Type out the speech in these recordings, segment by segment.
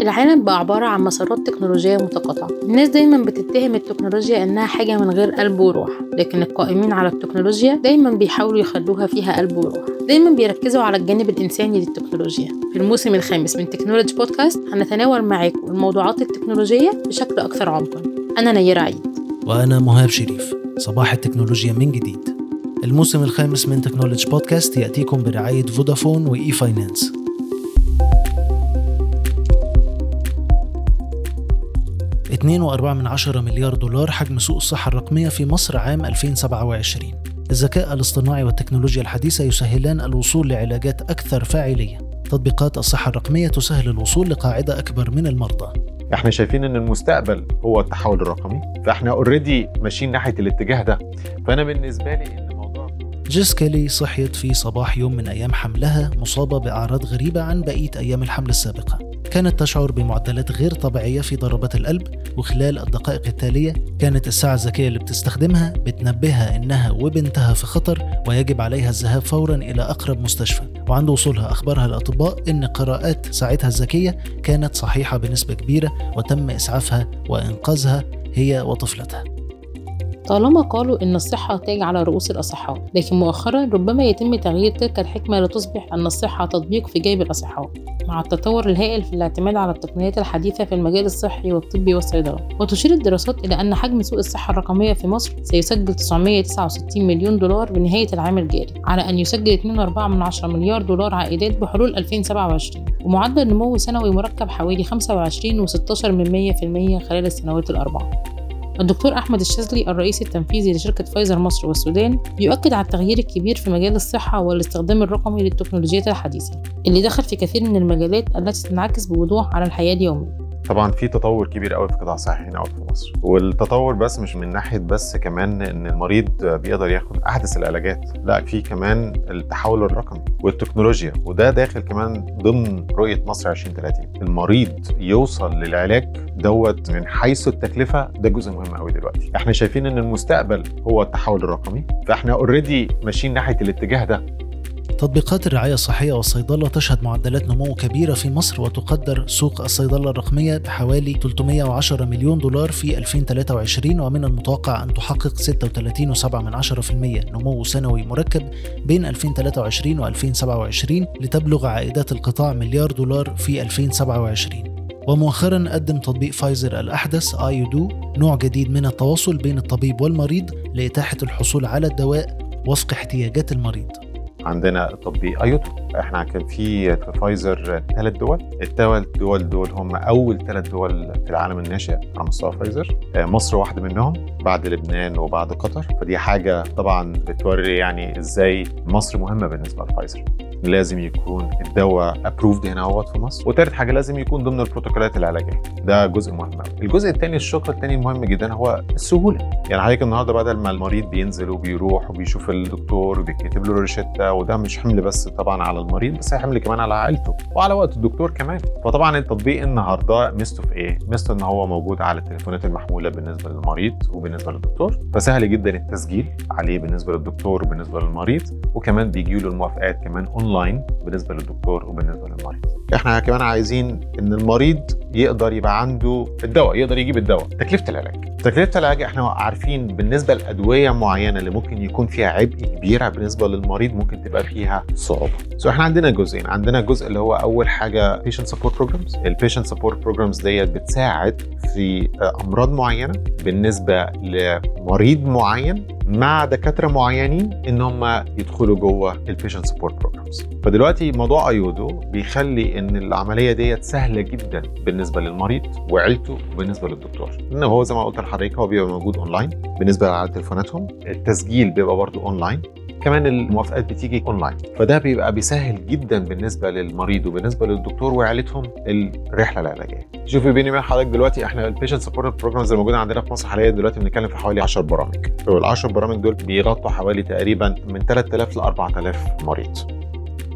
العالم بقى عبارة عن مسارات تكنولوجية متقاطعة. الناس دايما بتتهم التكنولوجيا إنها حاجة من غير قلب وروح لكن القائمين على التكنولوجيا دايما بيحاولوا يخلوها فيها قلب وروح. دايما بيركزوا على الجانب الإنساني للتكنولوجيا. في الموسم الخامس من technology podcast هنتناول معاكم الموضوعات التكنولوجية بشكل أكثر عمقا. أنا نيرة عيد. وأنا مهاب شريف. صباح التكنولوجيا من جديد. الموسم الخامس من technology podcast يأتيكم برعاية فودافون وإي فاينانس 2.4 مليار دولار حجم سوق الصحة الرقمية في مصر عام 2027 الذكاء الاصطناعي والتكنولوجيا الحديثة يسهلان الوصول لعلاجات أكثر فاعلية. تطبيقات الصحة الرقمية تسهل الوصول لقاعدة أكبر من المرضى. إحنا شايفين إن المستقبل هو التحول الرقمي فاحنا already ماشيين ناحية الاتجاه ده. فأنا بالنسبة لي إن موضوع جيس كيلي صحيت في صباح يوم من أيام حملها مصابة بأعراض غريبة عن بقية أيام الحمل السابقة. كانت تشعر بمعدلات غير طبيعية في ضربات القلب وخلال الدقائق التالية كانت الساعة الذكية اللي بتستخدمها بتنبهها إنها وبنتها في خطر ويجب عليها الذهاب فورا إلى أقرب مستشفى. وعند وصولها أخبرها الأطباء إن قراءات ساعتها الذكية كانت صحيحة بنسبة كبيرة وتم إسعافها وإنقاذها هي وطفلتها. طالما قالوا إن الصحة تاج على رؤوس الأصحاء لكن مؤخرا ربما يتم تغيير تلك الحكمة لتصبح أن الصحة تطبيق في جيب الأصحاء مع التطور الهائل في الاعتماد على التقنيات الحديثة في المجال الصحي والطبي والصيدلة. وتشير الدراسات إلى أن حجم سوق الصحة الرقمية في مصر سيسجل 969 مليون دولار بنهاية العام الجاري على أن يسجل 2.4 مليار دولار عائدات بحلول 2027 ومعدل نمو سنوي مركب حوالي 25 و16 من 100% خلال السنوات الأربعة. الدكتور أحمد الشاذلي الرئيس التنفيذي لشركة فايزر مصر والسودان بيؤكد على التغيير الكبير في مجال الصحة والاستخدام الرقمي للتكنولوجيات الحديثة اللي دخل في كثير من المجالات التي تنعكس بوضوح على الحياة اليومية. طبعا في تطور كبير قوي في القطاع الصحي هنا في مصر والتطور بس مش من ناحية بس كمان إن المريض بيقدر ياخد أحدث العلاجات لا في كمان التحول الرقمي والتكنولوجيا وده داخل كمان ضمن رؤية مصر 2030 المريض يوصل للعلاج دوت من حيث التكلفة ده جزء مهم قوي دلوقتي. إحنا شايفين إن المستقبل هو التحول الرقمي فإحنا اوريدي ماشيين ناحية الاتجاه ده. تطبيقات الرعاية الصحية والصيدلة تشهد معدلات نمو كبيرة في مصر وتقدر سوق الصيدلة الرقمية بحوالي 310 مليون دولار في 2023 ومن المتوقع أن تحقق 36.7% نمو سنوي مركب بين 2023 و 2027 لتبلغ عائدات القطاع مليار دولار في 2027 ومؤخرا قدم تطبيق فايزر الأحدث آيودو نوع جديد من التواصل بين الطبيب والمريض لإتاحة الحصول على الدواء وفق احتياجات المريض. عندنا تطبيق ايودو إحنا كان في في فايزر ثلاث دول. الثلاث دول دول هم أول ثلاث دول في العالم الناشئ على مستوى فايزر. مصر واحدة منهم بعد لبنان وبعد قطر. فدي حاجة طبعا بتوري يعني إزاي مصر مهمة بالنسبة لفايزر. لازم يكون الدواء ابروفد هنا أهوت في مصر. وثالث حاجة لازم يكون ضمن البروتوكولات العلاجية. ده جزء مهم الجزء الثاني الشق الثاني المهم جدا هو السهولة. يعني حضرتك النهارده بدل ما المريض بينزل وبيروح وبيشوف الدكتور وبيكتب له روشتة وده مش حمل بس طبعا على المريض بس هي حمل كمان على عائلته وعلى وقت الدكتور كمان. فطبعا التطبيق النهارده ميزته في إيه؟ ميزته إن هو موجود على التليفونات المحمولة بالنسبة للمريض وبالنسبة للدكتور. فسهل جدا التسجيل عليه بالنسبة للدكتور وبالنسبة للمريض وكمان بيجي له الموافقات كمان أونلاين بالنسبة للدكتور وبالنسبة للمريض. إحنا كمان عايزين إن المريض يقدر يبقى عنده الدواء يقدر يجيب الدواء. تكلفة العلاج. تكلفة العلاج إحنا عارفين بالنسبة لأدوية معينة اللي ممكن يكون فيها عبء كبير بالنسبة للمريض ممكن تبقى فيها صعوبة. so إحنا عندنا جزئين. عندنا جزء اللي هو أول حاجة patient support programs. ال patient support programs ديت بتساعد في أمراض معينة بالنسبة لمريض معين مع دكاترة معينين إن هم يدخلوا جوه ال patient support programs فدلوقتي موضوع ايودو بيخلي إن العملية ديت سهلة جدا بالنسبة للمريض وعيلته وبالنسبة للدكتور. لأن هو زي ما قلت لحضرتك هو بيبقى موجود اونلاين بالنسبة على تليفوناتهم التسجيل بيبقى برضه اونلاين كمان الموافقات بتيجي اونلاين فده بيبقى بيسهل جدا بالنسبة للمريض وبالنسبة للدكتور وعائلتهم الرحلة العلاجية. شوفي بيني وبين حضرتك دلوقتي إحنا ال patient support programs اللي موجودة عندنا في مصر حاليا دلوقتي بنتكلم في حوالي 10 برامج. وال 10 برامج دول بيغطوا حوالي تقريبا من 3000 ل 4000 مريض.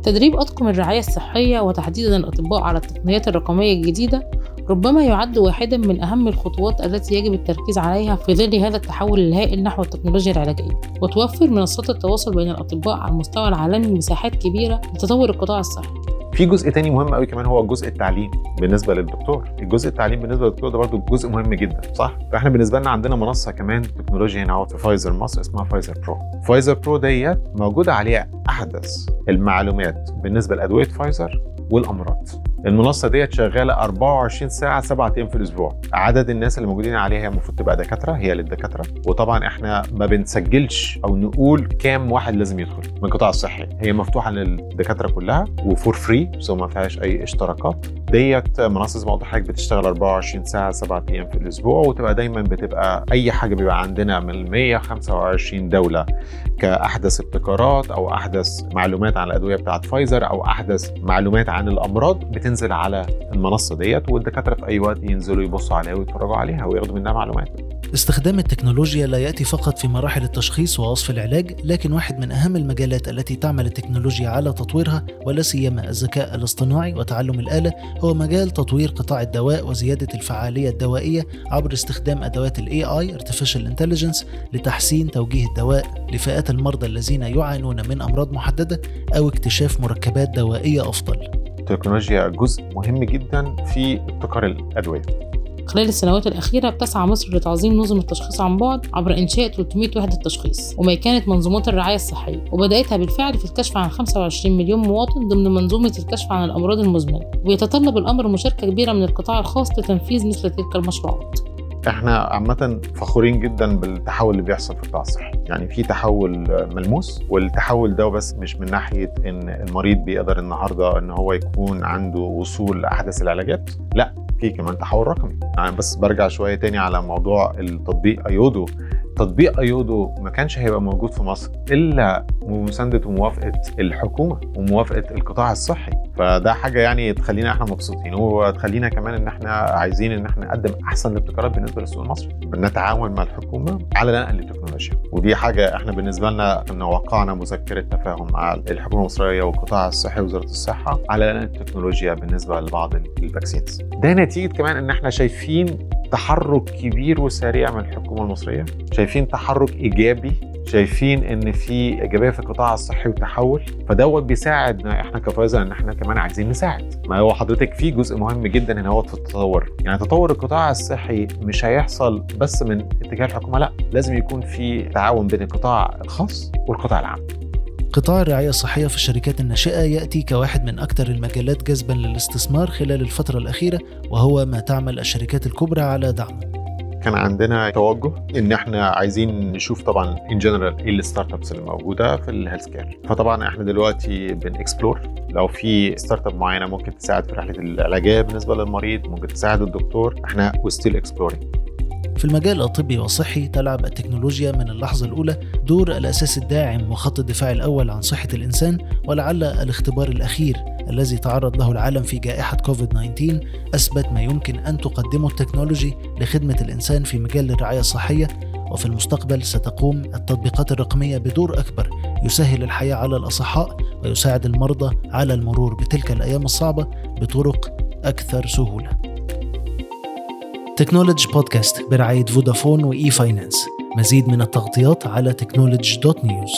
تدريب أطقم الرعاية الصحية وتحديدا الأطباء على التقنيات الرقمية الجديدة ربما يعد واحدا من أهم الخطوات التي يجب التركيز عليها في ظل هذا التحول الهائل نحو التكنولوجيا العلاجية. وتوفر منصات التواصل بين الأطباء على المستوى العالمي مساحات كبيرة لتطور القطاع الصحي. في جزء تاني مهم قوي كمان هو جزء التعليم بالنسبة للدكتور. الجزء التعليم بالنسبة للدكتور ده برضه جزء مهم جدا صح؟ فإحنا بالنسبة لنا عندنا منصة كمان تكنولوجيا هنا في فايزر مصر اسمها فايزر برو. فايزر برو ديت موجودة عليها أحدث المعلومات بالنسبة لأدوية فايزر والأمراض. المنصة ديت شغالة 24 ساعة 7 أيام في الأسبوع. عدد الناس اللي موجودين عليها المفروض تبقى دكاترة هي للدكاترة. وطبعا إحنا ما بنسجلش أو نقول كام واحد لازم يدخل. من القطاع الصحي هي مفتوحة للدكاترة كلها و for free so ما فيهاش أي اشتراكات. ديت منصة زي ما قلت لحضرتك بتشتغل 24 ساعة 7 أيام في الأسبوع وتبقى دايما بتبقى أي حاجة بيبقى عندنا من 125 دولة كأحدث ابتكارات أو أحدث معلومات عن الأدوية بتاعت فايزر أو أحدث معلومات عن الأمراض بتنزل على المنصة ديت والدكاترة في أي وقت ينزلوا يبصوا عليها ويتفرجوا عليها وياخدوا منها معلومات. استخدام التكنولوجيا لا يأتي فقط في مراحل التشخيص ووصف العلاج لكن واحد من أهم المجالات التي تعمل التكنولوجيا على تطويرها ولا سيما الذكاء الاصطناعي وتعلم الآلة هو مجال تطوير قطاع الدواء وزيادة الفعالية الدوائية عبر استخدام أدوات ال AI artificial intelligence لتحسين توجيه الدواء لفئات المرضى الذين يعانون من أمراض محددة أو اكتشاف مركبات دوائية أفضل. التكنولوجيا جزء مهم جدا في ابتكار الأدوية خلال السنوات الأخيرة بتسعى مصر لتعظيم نظم التشخيص عن بعد عبر إنشاء 300 وحدة تشخيص وميكنة منظومات الرعاية الصحية وبدأتها بالفعل في الكشف عن 25 مليون مواطن ضمن منظومة الكشف عن الأمراض المزمنة ويتطلب الأمر مشاركة كبيرة من القطاع الخاص لتنفيذ مثل تلك المشروعات. إحنا عامة فخورين جدا بالتحول اللي بيحصل في القطاع الصحي، يعني في تحول ملموس والتحول ده بس مش من ناحية إن المريض بيقدر النهارده إن هو يكون عنده وصول لأحدث العلاجات، لا. في كمان تحول رقمي، يعني بس برجع شوية تاني على موضوع التطبيق. ايودو تطبيق أيودو ما كانش هيبقى موجود في مصر إلا بمسانده وموافقة الحكومة وموافقة القطاع الصحي. فده حاجة يعني تخلينا إحنا مبسوطين وتخلينا كمان إن إحنا عايزين إن إحنا نقدم أحسن الابتكارات بالنسبة للسوق المصري نتعاون مع الحكومة على نقل التكنولوجيا. ودي حاجة إحنا بالنسبة لنا ان وقعنا مذكرة تفاهم مع الحكومة المصرية والقطاع الصحي ووزارة الصحة على نقل التكنولوجيا بالنسبة لبعض الفاكسينز ده نتيجة كمان إن إحنا شايفين تحرك كبير وسريع من الحكومة المصرية. شايفين تحرك إيجابي شايفين إن في إيجابية في القطاع الصحي وتحول فدوت بيساعدنا إحنا كفايزر إن إحنا كمان عايزين نساعد. ما هو حضرتك في جزء مهم جدا هنا هو في التطور. يعني تطور القطاع الصحي مش هيحصل بس من اتجاه الحكومة لأ لازم يكون في تعاون بين القطاع الخاص والقطاع العام. قطاع الرعاية الصحية في الشركات الناشئة يأتي كواحد من أكثر المجالات جذبا للاستثمار خلال الفترة الأخيرة وهو ما تعمل الشركات الكبرى على دعمه كان عندنا توجه إن إحنا عايزين نشوف طبعا in general إيه ال startups اللي موجودة في ال healthcare فطبعا إحنا دلوقتي بن explore لو في startup معينة ممكن تساعد في رحلة العلاجيه بالنسبة للمريض ممكن تساعد الدكتور. إحنا we're still exploring في المجال الطبي والصحي تلعب التكنولوجيا من اللحظة الأولى دور الأساس الداعم وخط الدفاع الأول عن صحة الإنسان ولعل الاختبار الأخير الذي تعرض له العالم في جائحة كوفيد-19 أثبت ما يمكن أن تقدمه التكنولوجي لخدمة الإنسان في مجال الرعاية الصحية وفي المستقبل ستقوم التطبيقات الرقمية بدور أكبر يسهل الحياة على الأصحاء ويساعد المرضى على المرور بتلك الأيام الصعبة بطرق أكثر سهولة. تكنولوجي بودكاست برعاية فودافون وإي فاينانس مزيد من التغطيات على تكنولوجي dot news